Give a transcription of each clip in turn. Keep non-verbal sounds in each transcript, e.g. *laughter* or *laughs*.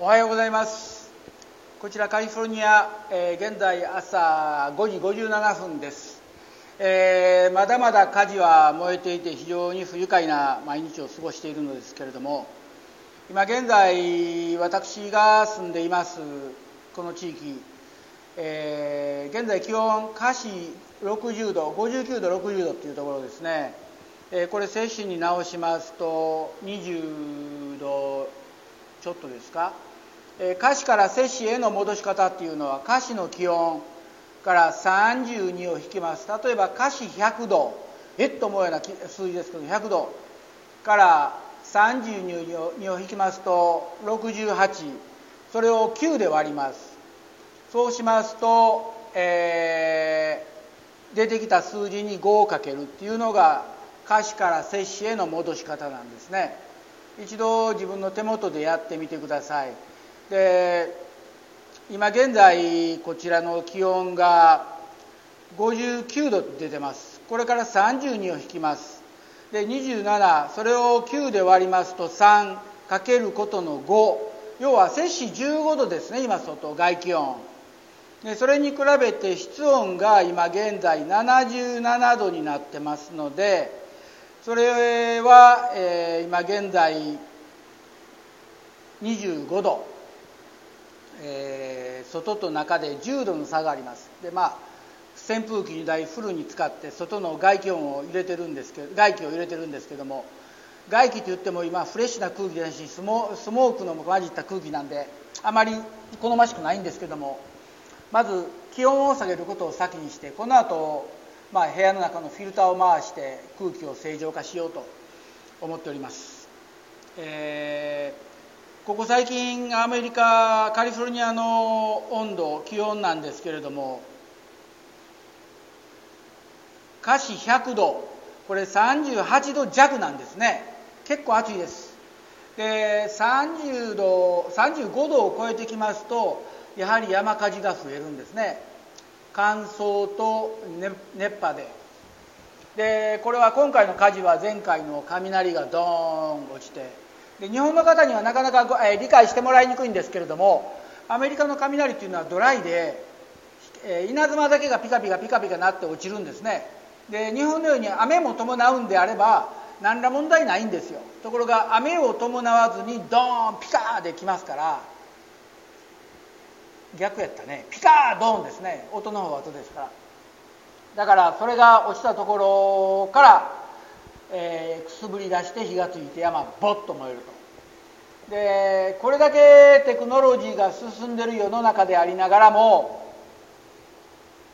おはようございます。こちらカリフォルニア、えー現在朝5時57分です、えーまだまだ火事は燃えていて非常に不愉快な毎日を過ごしているのですけれども今現在私が住んでいますこの地域、えー現在気温華氏60度59度60度っていうところですね、えーこれ摂氏に直しますと20度ちょっとですか、えー、華氏から摂氏への戻し方っていうのは華氏の気温から32を引きます。例えば華氏100度。えっと思うような数字ですけど100度から32を引きますと68それを9で割ります。そうしますと、えー出てきた数字に5をかけるっていうのが華氏から摂氏への戻し方なんですね。一度自分の手元でやってみてください。で今現在こちらの気温が59度出てます。これから32を引きます。で27それを9で割りますと3かけることの5要は摂氏15度ですね今外外気温。でそれに比べて室温が今現在77度になってますのでそれは、えー今現在25度、えー外と中で10度の差があります。でまあ扇風機2台フルに使って外の外気温を入れてるんですけど外気を入れてるんですけども外気といっても今フレッシュな空気ですしスモークの混じった空気なんであまり好ましくないんですけどもまず気温を下げることを先にしてこの後、まあ部屋の中のフィルターを回して空気を正常化しようと思っております、えーここ最近アメリカカリフォルニアの温度気温なんですけれども華氏100度これ38度弱なんですね。結構暑いです。で30度35度を超えてきますとやはり山火事が増えるんですね。乾燥と熱波で。でこれは今回の火事は前回の雷がドーン落ちて。で日本の方にはなかなか、えー理解してもらいにくいんですけれどもアメリカの雷っていうのはドライで、えー稲妻だけがピカピカピカピカなって落ちるんですね。で日本のように雨も伴うんであれば何ら問題ないんですよ。ところが雨を伴わずにドーンピカーできますから逆やったね。ピカードーンですね。音の方は後ですから。だからそれが落ちたところから、えーくすぶり出して火がついて山ボッと燃えると。でこれだけテクノロジーが進んでる世の中でありながらも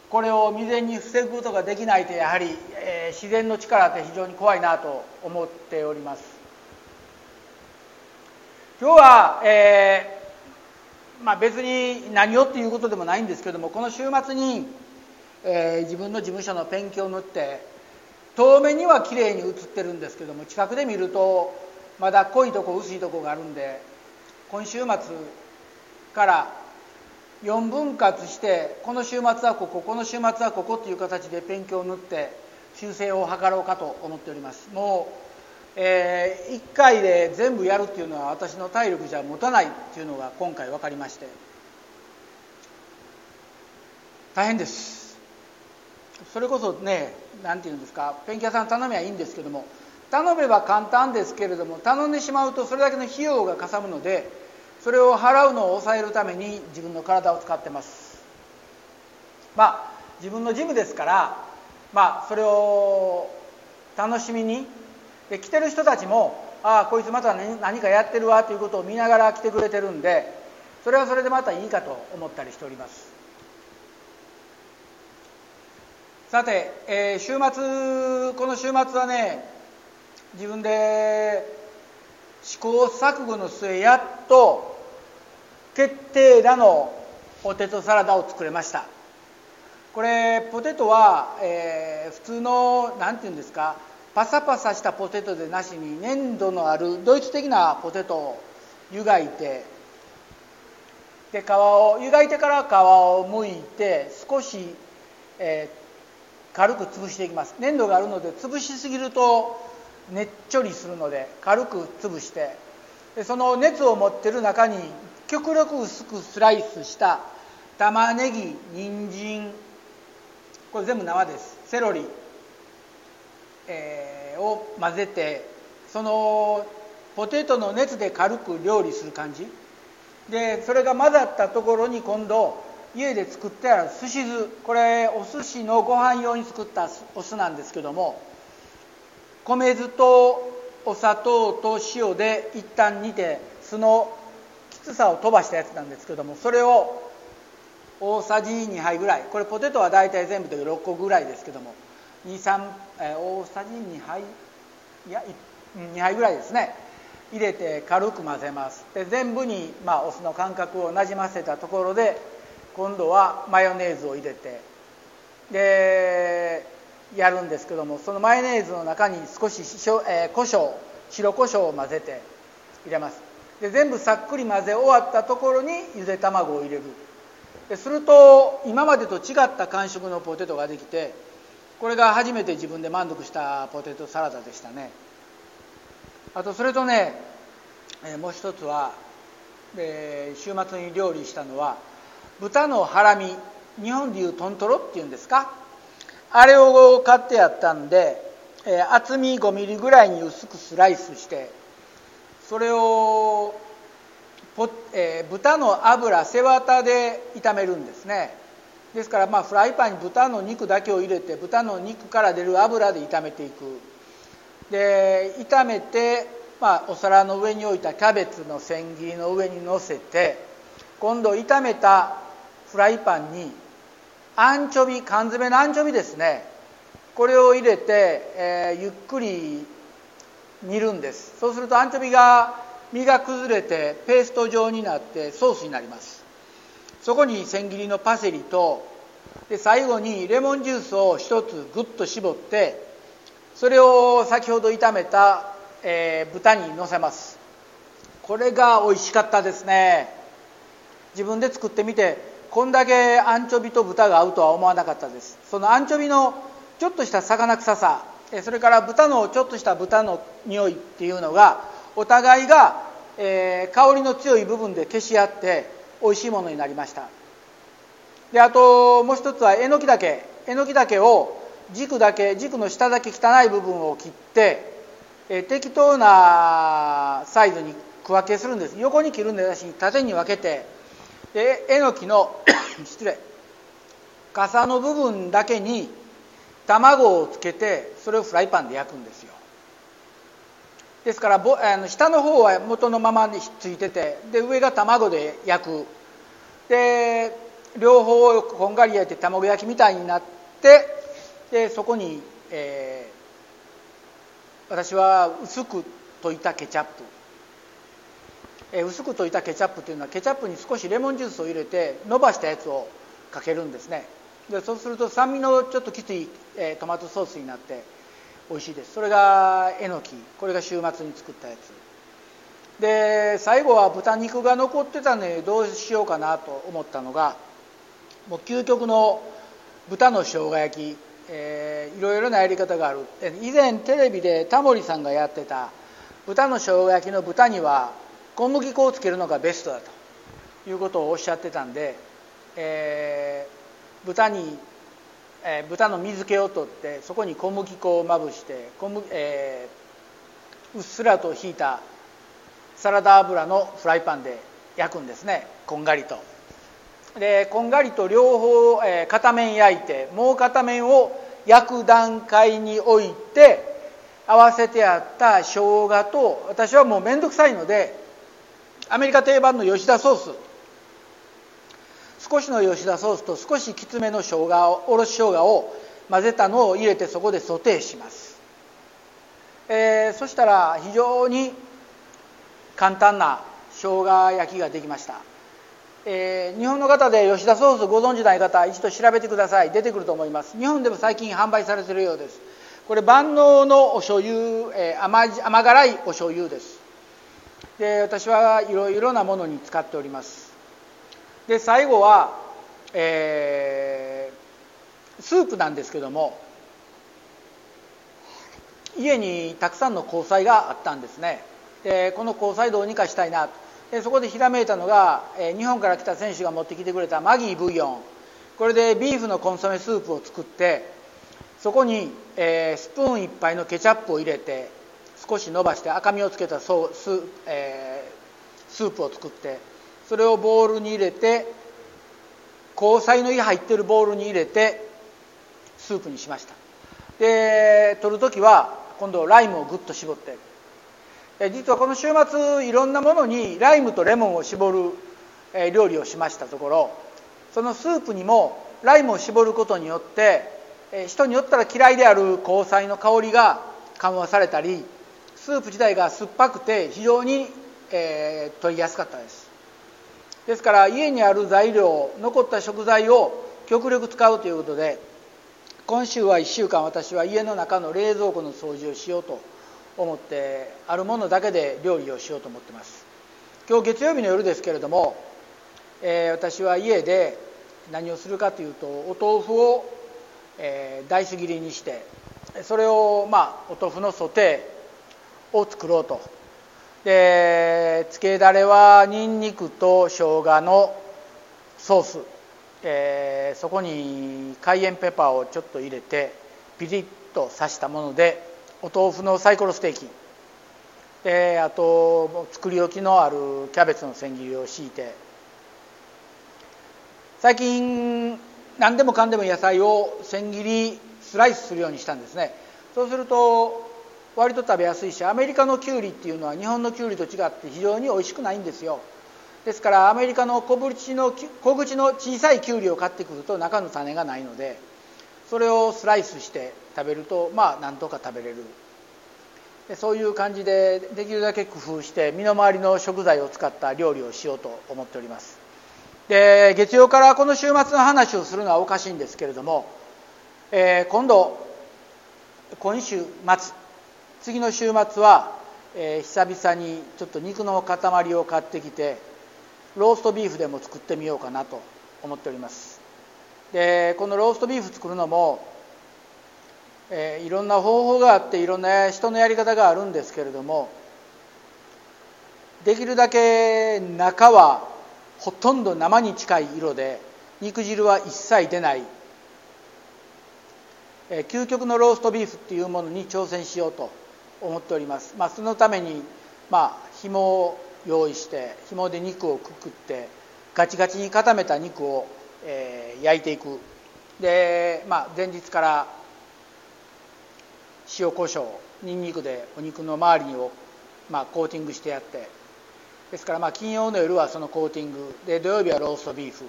これを未然に防ぐことができないとやはり、えー自然の力って非常に怖いなと思っております。今日は、えーまあ、別に何をっていうことでもないんですけどもこの週末に、えー自分の事務所のペンキを塗って遠目には綺麗に映ってるんですけども近くで見るとまだ濃いとこ薄いとこがあるんで今週末から4分割してこの週末はこここの週末はここっていう形でペンキを塗って修正を図ろうかと思っております。もう、え1回で全部やるっていうのは私の体力じゃ持たないっていうのが今回分かりまして。大変です。それこそね何て言うんですかペンキ屋さん頼めばいいんですけども頼めば簡単ですけれども頼んでしまうとそれだけの費用がかさむのでそれを払うのを抑えるために自分の体を使ってます。まあ自分のジムですからまあそれを楽しみにで来てる人たちもああこいつまた何かやってるわということを見ながら来てくれてるんでそれはそれでまたいいかと思ったりしております。さて、えー週末この週末はね自分で試行錯誤の末やっと決定打のポテトサラダを作れました。これポテトは、えー普通の何て言うんですかパサパサしたポテトでなしに粘度のあるドイツ的なポテトを湯がいてで皮を湯がいてから皮を剥いて少し、えー軽く潰していきます。粘度があるので潰しすぎるとねっちょりするので軽く潰してでその熱を持ってる中に極力薄くスライスした玉ねぎ人参これ全部生です。セロリ、えー、を混ぜてそのポテトの熱で軽く料理する感じ。でそれが混ざったところに今度家で作ってある寿司酢。これお寿司のご飯用に作ったお酢なんですけども米酢とお砂糖と塩で一旦煮て酢のきつさを飛ばしたやつなんですけどもそれを大さじ2杯ぐらい。これポテトは大体全部で6個ぐらいですけども23、え、大さじ2杯いや2杯ぐらいですね。入れて軽く混ぜます。で全部に、まあ、お酢の感覚をなじませたところで今度はマヨネーズを入れてでやるんですけどもそのマヨネーズの中に少ししょ、えー、胡椒白胡椒を混ぜて入れます。で全部さっくり混ぜ終わったところにゆで卵を入れる。ですると今までと違った感触のポテトができてこれが初めて自分で満足したポテトサラダでしたね。あとそれとね、え、もう一つは、え、週末に料理したのは豚のハラミ日本でいうトントロっていうんですか？あれを買ってやったんで、え、厚み5ミリぐらいに薄くスライスしてそれをポ、えー、豚の油背わたで炒めるんですね。ですからまあフライパンに豚の肉だけを入れて豚の肉から出る油で炒めていく。で炒めて、まあ、お皿の上に置いたキャベツの千切りの上にのせて今度炒めたフライパンにアンチョビ缶詰のアンチョビですね。これを入れて、えー、ゆっくり煮るんです。そうするとアンチョビが身が崩れてペースト状になってソースになります。そこに千切りのパセリとで最後にレモンジュースを一つグッと絞ってそれを先ほど炒めた、えー、豚にのせます。これが美味しかったですね。自分で作ってみてこんだけアンチョビと豚が合うとは思わなかったです。そのアンチョビのちょっとした魚臭さそれから豚のちょっとした豚の匂いっていうのがお互いが、えー、香りの強い部分で消し合って美味しいものになりました。であともう一つはえのきだけ。えのきだけを軸だけ軸の下だけ汚い部分を切って、え、適当なサイズに区分けするんです。横に切るんでなし縦に分けて。でえのきの *coughs* 失礼。傘の部分だけに卵をつけてそれをフライパンで焼くんですよ。ですからあの下の方は元のままについててで上が卵で焼く。で両方をこんがり焼いて卵焼きみたいになってでそこに、えー、私は薄く溶いたケチャップ。え薄く溶いたケチャップというのはケチャップに少しレモンジュースを入れて伸ばしたやつをかけるんですね。でそうすると酸味のちょっときつい、えトマトソースになって美味しいです。それがえのき。これが週末に作ったやつ。で最後は豚肉が残ってたのでどうしようかなと思ったのがもう究極の豚の生姜焼き、えー、いろいろなやり方がある。以前テレビでタモリさんがやってた豚の生姜焼きの豚には小麦粉をつけるのがベストだということをおっしゃってたんで、えー、豚に、えー、豚の水気を取ってそこに小麦粉をまぶして小麦、えー、うっすらとひいたサラダ油のフライパンで焼くんですねこんがりと。でこんがりと両方、えー、片面焼いてもう片面を焼く段階に置いて合わせてあった生姜と私はもう面倒くさいのでアメリカ定番の吉田ソース少しの吉田ソースと少しきつめの生姜をおろし生姜を混ぜたのを入れてそこでソテーします、えー、そしたら非常に簡単な生姜焼きができました、えー、日本の方で吉田ソースご存じない方一度調べてください。出てくると思います。日本でも最近販売されているようです。これ万能のお醤油、えー、甘甘辛いお醤油です。で私はいろいろなものに使っております。で最後は、えー、スープなんですけども家にたくさんの交際があったんですね。でこの交際どうにかしたいなでそこでひらめいたのが、え日本から来た選手が持ってきてくれたマギーブイヨン。これでビーフのコンソメスープを作ってそこに、えー、スプーン1杯のケチャップを入れて少し伸ばして赤みをつけたソース,、えー、スープを作ってそれをボウルに入れて香菜の入ってるボウルに入れてスープにしました。で取る時は今度ライムをぐっと絞って。実はこの週末いろんなものにライムとレモンを絞る料理をしましたところそのスープにもライムを絞ることによって人によったら嫌いである香菜の香りが緩和されたりスープ自体が酸っぱくて非常に、えー、取りやすかったです。ですから家にある材料残った食材を極力使うということで今週は1週間私は家の中の冷蔵庫の掃除をしようと思ってあるものだけで料理をしようと思ってます。今日月曜日の夜ですけれども、えー、私は家で何をするかというとお豆腐を、えー、ダイス切りにしてそれをまあお豆腐のソテーを作ろうとでつけだれはにんにくと生姜のソース、えー、そこにカイエンペッパーをちょっと入れてピリッと刺したものでお豆腐のサイコロステーキ。であと作り置きのあるキャベツの千切りを敷いて。最近何でもかんでも野菜を千切りスライスするようにしたんですね。そうすると割と食べやすいしアメリカのきゅうりっていうのは日本のきゅうりと違って非常に美味しくないんですよ。ですからアメリカの小口の小口の小さいきゅうりを買ってくると中の種がないのでそれをスライスして食べるとまあなんとか食べれる。そういう感じでできるだけ工夫して身の回りの食材を使った料理をしようと思っております。で月曜からこの週末の話をするのはおかしいんですけれども、えー、今度今週末次の週末は、えー、久々にちょっと肉の塊を買ってきてローストビーフでも作ってみようかなと思っております。でこのローストビーフ作るのもえー、いろんな方法があっていろんな人のやり方があるんですけれどもできるだけ中はほとんど生に近い色で肉汁は一切出ない、え、究極のローストビーフっていうものに挑戦しようと思っております、まあ、そのために、まあ、紐を用意して紐で肉をくくってガチガチに固めた肉を、えー、焼いていく。で、まあ、前日から塩コショウにんにくでお肉の周りを、まあ、コーティングしてやってですからまあ金曜の夜はそのコーティング。で土曜日はローストビーフ。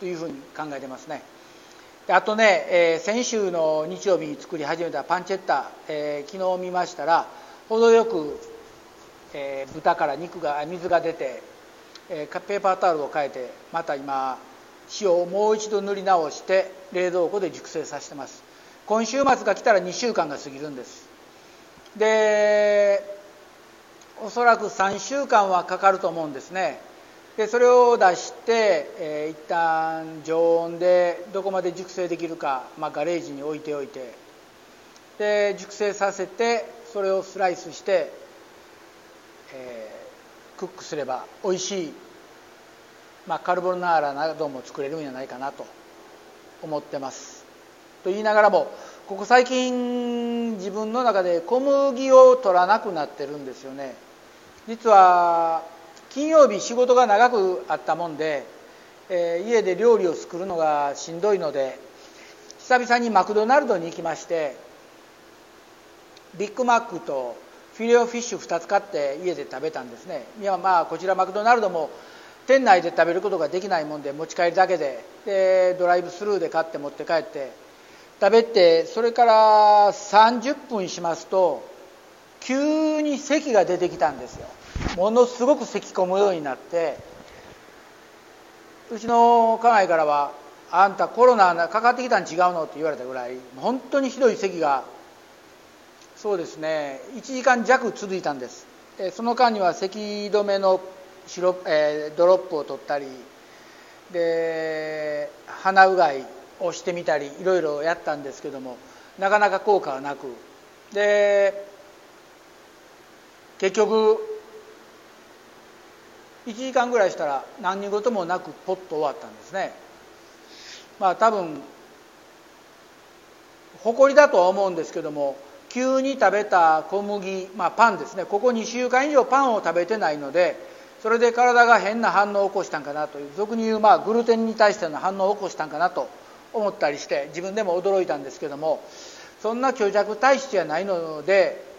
というふうに考えてますね。あとね、えー、先週の日曜日に作り始めたパンチェッタ、えー、昨日見ましたら程よく、えー、豚から肉が水が出て、えー、ペーパータオルを変えてまた今塩をもう一度塗り直して冷蔵庫で熟成させてます。今週末が来たら2週間が過ぎるんです。でおそらく3週間はかかると思うんですね。でそれを出して、えー、一旦常温でどこまで熟成できるか、まあ、ガレージに置いておいてで熟成させてそれをスライスして、えー、クックすれば美味しい、まあ、カルボナーラなども作れるんじゃないかなと思ってます。と言いながらもここ最近自分の中で小麦を取らなくなってるんですよね。実は金曜日仕事が長くあったもんで、えー、家で料理を作るのがしんどいので久々にマクドナルドに行きましてビッグマックとフィレオフィッシュ2つ買って家で食べたんですね。いやまあこちらマクドナルドも店内で食べることができないもんで持ち帰りだけで。でドライブスルーで買って持って帰って食べてそれから30分しますと急に咳が出てきたんですよ。ものすごく咳き込むようになってうちの家内からは「あんたコロナかかってきたん違うの?」って言われたぐらい本当にひどい咳がそうですね1時間弱続いたんですその間には咳止めのシロ、えー、ドロップを取ったりで鼻うがいをしてみたりいろいろやったんですけどもなかなか効果はなくで結局1時間ぐらいしたら何事もなくポッと終わったんですね。まあ多分誇りだとは思うんですけども急に食べた小麦、まあ、パンですね。ここ2週間以上パンを食べてないのでそれで体が変な反応を起こしたんかなという俗に言うまあグルテンに対しての反応を起こしたんかなと思ったりして自分でも驚いたんですけどもそんな虚弱体質じゃないので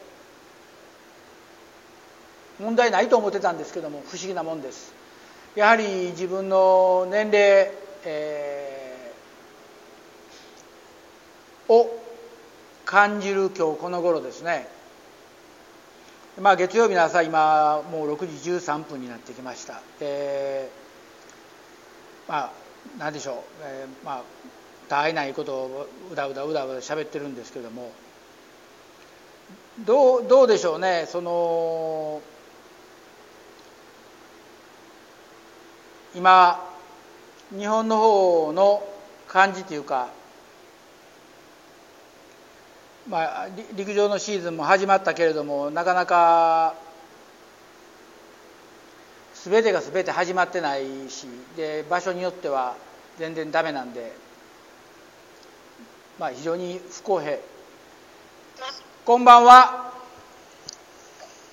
問題ないと思ってたんですけども不思議なもんです。やはり自分の年齢、えー、を感じる今日この頃ですね。まあ月曜日の朝今もう6時13分になってきました。でまあ何でしょう、えー、まあたわいないことをうだうだうだうだ喋ってるんですけどもどうどうでしょうね。その今日本の方の感じというかまあ、陸上のシーズンも始まったけれどもなかなか全てが全て始まってないしで場所によっては全然ダメなんで、まあ、非常に不公平。こんばんは。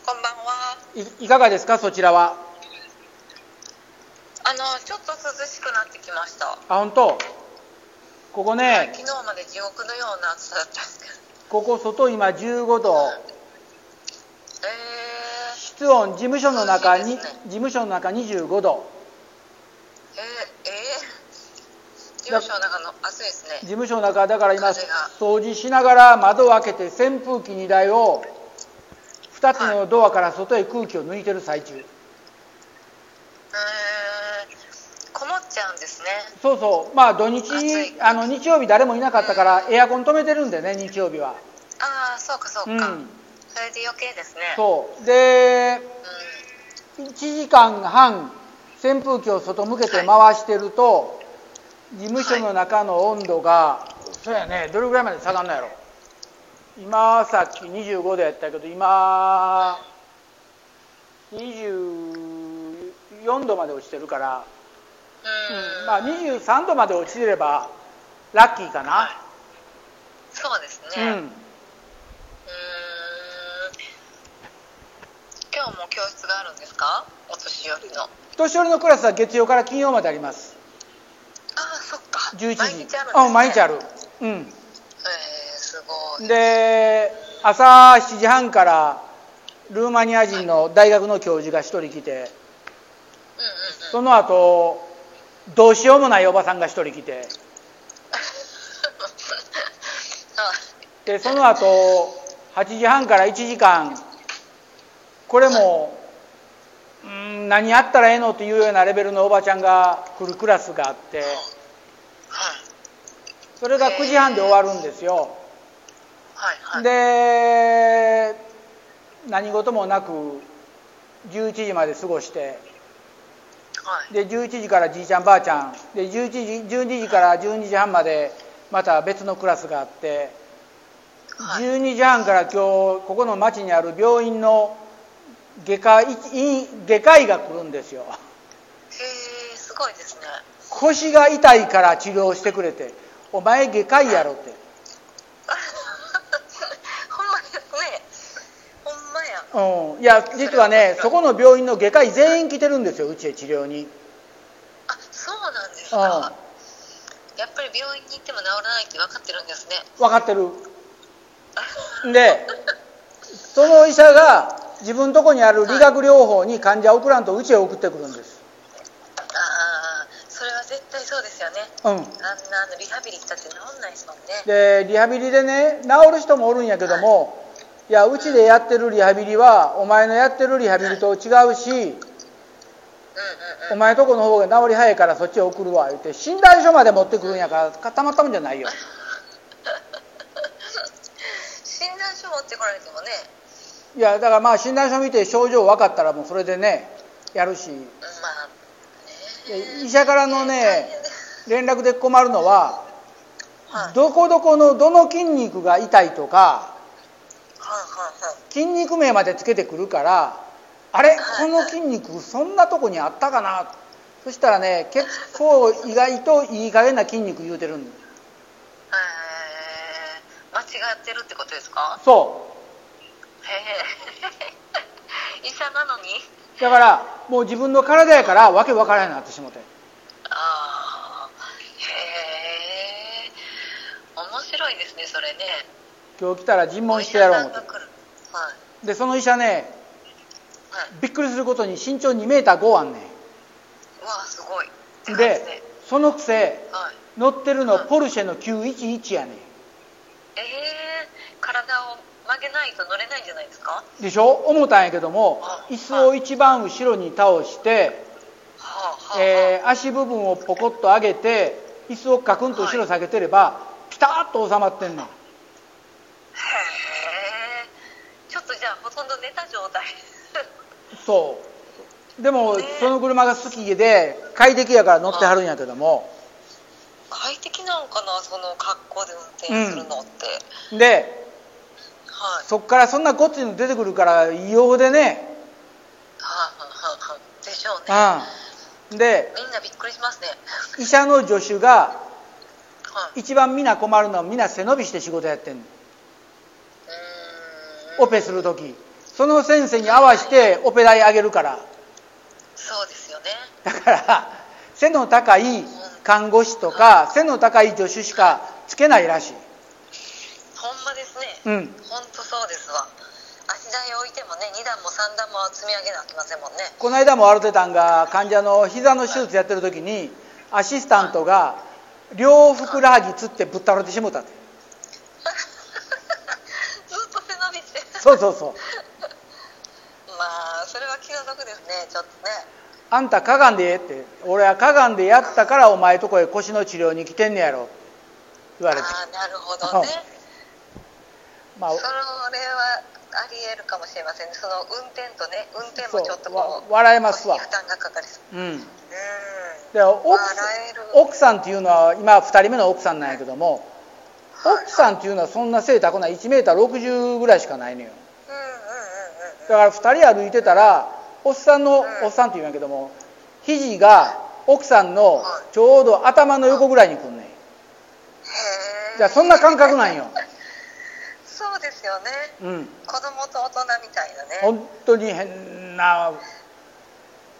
こんばんは。いいかがですか？そちらはあのちょっと涼しくなってきました。あ本当？ここね、はい、昨日まで地獄のような暑さだったんですけど。ここ外今15度、えー、室温事務所の中に、ね、事務所の中25度。えー、えー、事務所の中の暑いですね。事務所の中だから今掃除しながら窓を開けて扇風機2台を2つのドアから外へ空気を抜いてる最中、はい、えちゃうんですね。そうそう。まあ土日あの日曜日誰もいなかったからエアコン止めてるんでね日曜日は。ああそうかそうか、うん、それで余計ですね。そう。で、うん、1時間半扇風機を外向けて回してると、はい、事務所の中の温度が、はい、そうやね。どれぐらいまで下がるのやろ。今さっき25度やったけど今24度まで落ちてるから、うん、まあ23度まで落ちればラッキーかな、はい、そうですね、うん。今日も教室があるんですか？お年寄りの。年寄りのクラスは月曜から金曜まであります。ああそっか。11時。毎日あるね、あ毎日ある。うん。えー、すごい。で朝7時半からルーマニア人の大学の教授が1人来て、うんうんうん、その後どうしようもないおばさんが1人来て。*laughs* でその後8時半から1時間これも、うん、何やったらええのというようなレベルのおばちゃんが来るクラスがあってそれが9時半で終わるんですよ。で何事もなく11時まで過ごして、で11時からじいちゃんばあちゃん。で11時12時から12時半までまた別のクラスがあって、12時半から今日ここの町にある病院の外科外科医が来るんですよ。へえすごいですね。腰が痛いから治療してくれてお前外科医やろってほんまですねほんまやうん。いや実はねそこの病院の外科医全員来てるんですようちへ治療に。あそうなんですか、うん、やっぱり病院に行っても治らないって分かってるんですね。分かってる。*laughs* でその医者が自分のとこにある理学療法に患者を送らんとうちへ送ってくるんです。ああそれは絶対そうですよね。うん。あんなリハビリしたって治んないですもんね。でリハビリでね治る人もおるんやけども、はい、いやうちでやってるリハビリはお前のやってるリハビリと違うし、お前とこの方が治り早いからそっちへ送るわ言って診断書まで持ってくるんやからたまったもんじゃないよ。*laughs* 診断書持ってこられてもね。いやだからまあ診断書見て症状分かったらもうそれでねやるし、まあね、医者からのね連絡で困るのは、はい、どこどこのどの筋肉が痛いとか、はい、筋肉名までつけてくるからあれ？この筋肉そんなとこにあったかな？そしたらね結構意外といい加減な筋肉言うてるんです間違ってるってことですか？そう。へえ *laughs* 医者なのに？だからもう自分の体やからわけわからへんなってしもて。ああへえ面白いですねそれね今日来たら尋問してやろう思って。はい。でその医者ねはい。びっくりすることに身長2メーター5あんねうわすごい。んでね。そのくせはい。乗ってるのポルシェの911やねええ体を曲げないと乗れないんじゃないですか？でしょ？思ったんやけども椅子を一番後ろに倒して、はあはあ、えー足部分をポコッと上げて椅子をカクンと後ろ下げてればピタッと収まってんのへえちょっとじゃあた状態。そう。でもねその車が好きで快適やから乗ってはるんやけども。快適なんかなその格好で運転するのって、ではい。そっからそんなごっついの出てくるから異様でね。はあ、はあはあ、でしょうね。うんでみんなびっくりしますね。医者の助手がはい。一番みんな困るのはみんな背伸びして仕事やってんの。オペする時その先生に合わせてオペ代上げるから。そうですよね。だから背の高い看護師とか背の高い助手しかつけないらしい。ほんまですね。うん。本当そうですわ。足台置いてもね2段も3段も積み上げなきませんもんね。この間も笑ってたんが患者の膝の手術やってる時にアシスタントが両ふくらはぎつってぶっ倒れてしもたって。*laughs* ずっと背伸びして。そうそうそう。まあですねちょっとね。あんたかがんでええって。俺はかがんでやったからお前とこへ腰の治療に来てんねやろ。言われて。ああなるほどね。まあそれはありえるかもしれませんね。その運転とね運転もちょっとこう笑えますわ。負担がかかりそう。うん。うん。で奥奥さんっていうのは今2人目の奥さんなんやけどもはい奥さんっていうのはそんな背高くない1メーター60ぐらいしかないのよ。だから2人歩いてたらおっさんの、うんおっさんって言うんやけども肘が奥さんのちょうど頭の横ぐらいに来んねん。じゃあそんな感覚なんよ。そうですよね。うん。子供と大人みたいなね。本当に変な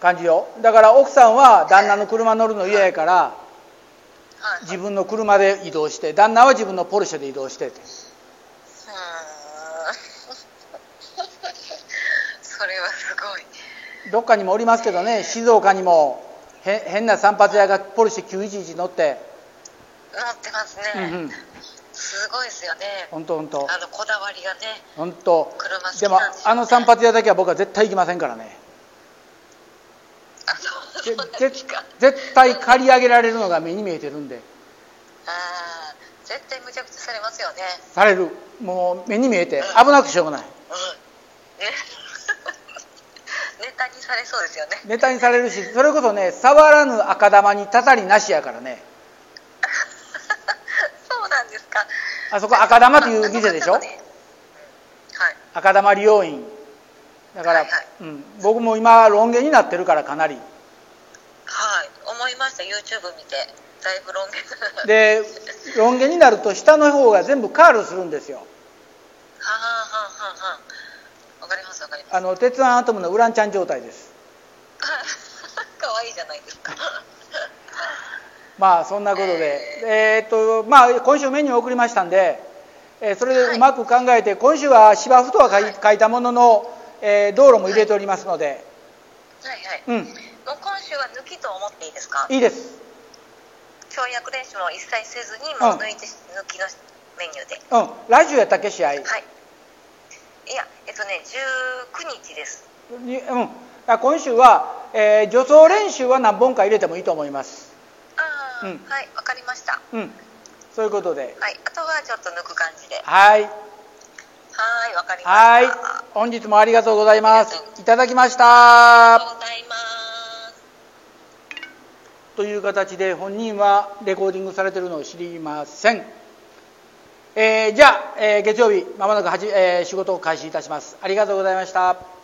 感じよ。だから奥さんは旦那の車乗るの嫌やからはい。自分の車で移動して旦那は自分のポルシェで移動しててうーんそれはすごいどっかにもおりますけどね静岡にもへ変な散髪屋がポルシェ911乗って。乗ってますね、うんうん。すごいですよね。本当本当あのこだわりがね本当車でね。あの散髪屋だけは僕は絶対行きませんからね。絶すか。絶対借り上げられるのが目に見えてるんで。ああ絶対無茶苦茶されますよね。される。もう目に見えて。危なくしょうがない。うん。ねされそうですよね。ネタにされるしそれこそね触らぬ赤玉にたたりなしやからね。*laughs* そうなんですか。あそこ赤玉っていう店でしょ？ねはい。赤玉利用院だから、はいはい。うん、僕も今ロン毛になってるからかなり。はい。思いました。YouTube 見て。だいぶロン毛。*laughs* でロン毛になると下の方が全部カールするんですよ。はあはあはあはあ。わあの鉄腕アトムのウランちゃん状態です。*laughs* 可愛いじゃないですか。*laughs* まあそんなことで。えー。っとまあ今週メニューを送りましたんで、えーそれでうまく考えて今週は芝生とは書い書いたものの、えー道路も入れておりますので。はいはい。うん。もう今週は抜きと思っていいですか？いいです。跳躍練習も一切せずにもう抜いて、抜きのメニューで。うん。ラジオやったっけ試合？はいいやえっとね19日です。にうん。あ今週は、えー助走練習は何本か入れてもいいと思います。ああ、うん。はいわかりました。うん。そういうことで。はいあとはちょっと抜く感じで。はい。はいわかりました。はい。あ本日もありがとうございます。いただきましりたがとうございます。という形で本人はレコーディングされてるのを知りません、えーじゃあ、えー月曜日まもなくはじ、えー仕事を開始いたします。ありがとうございました。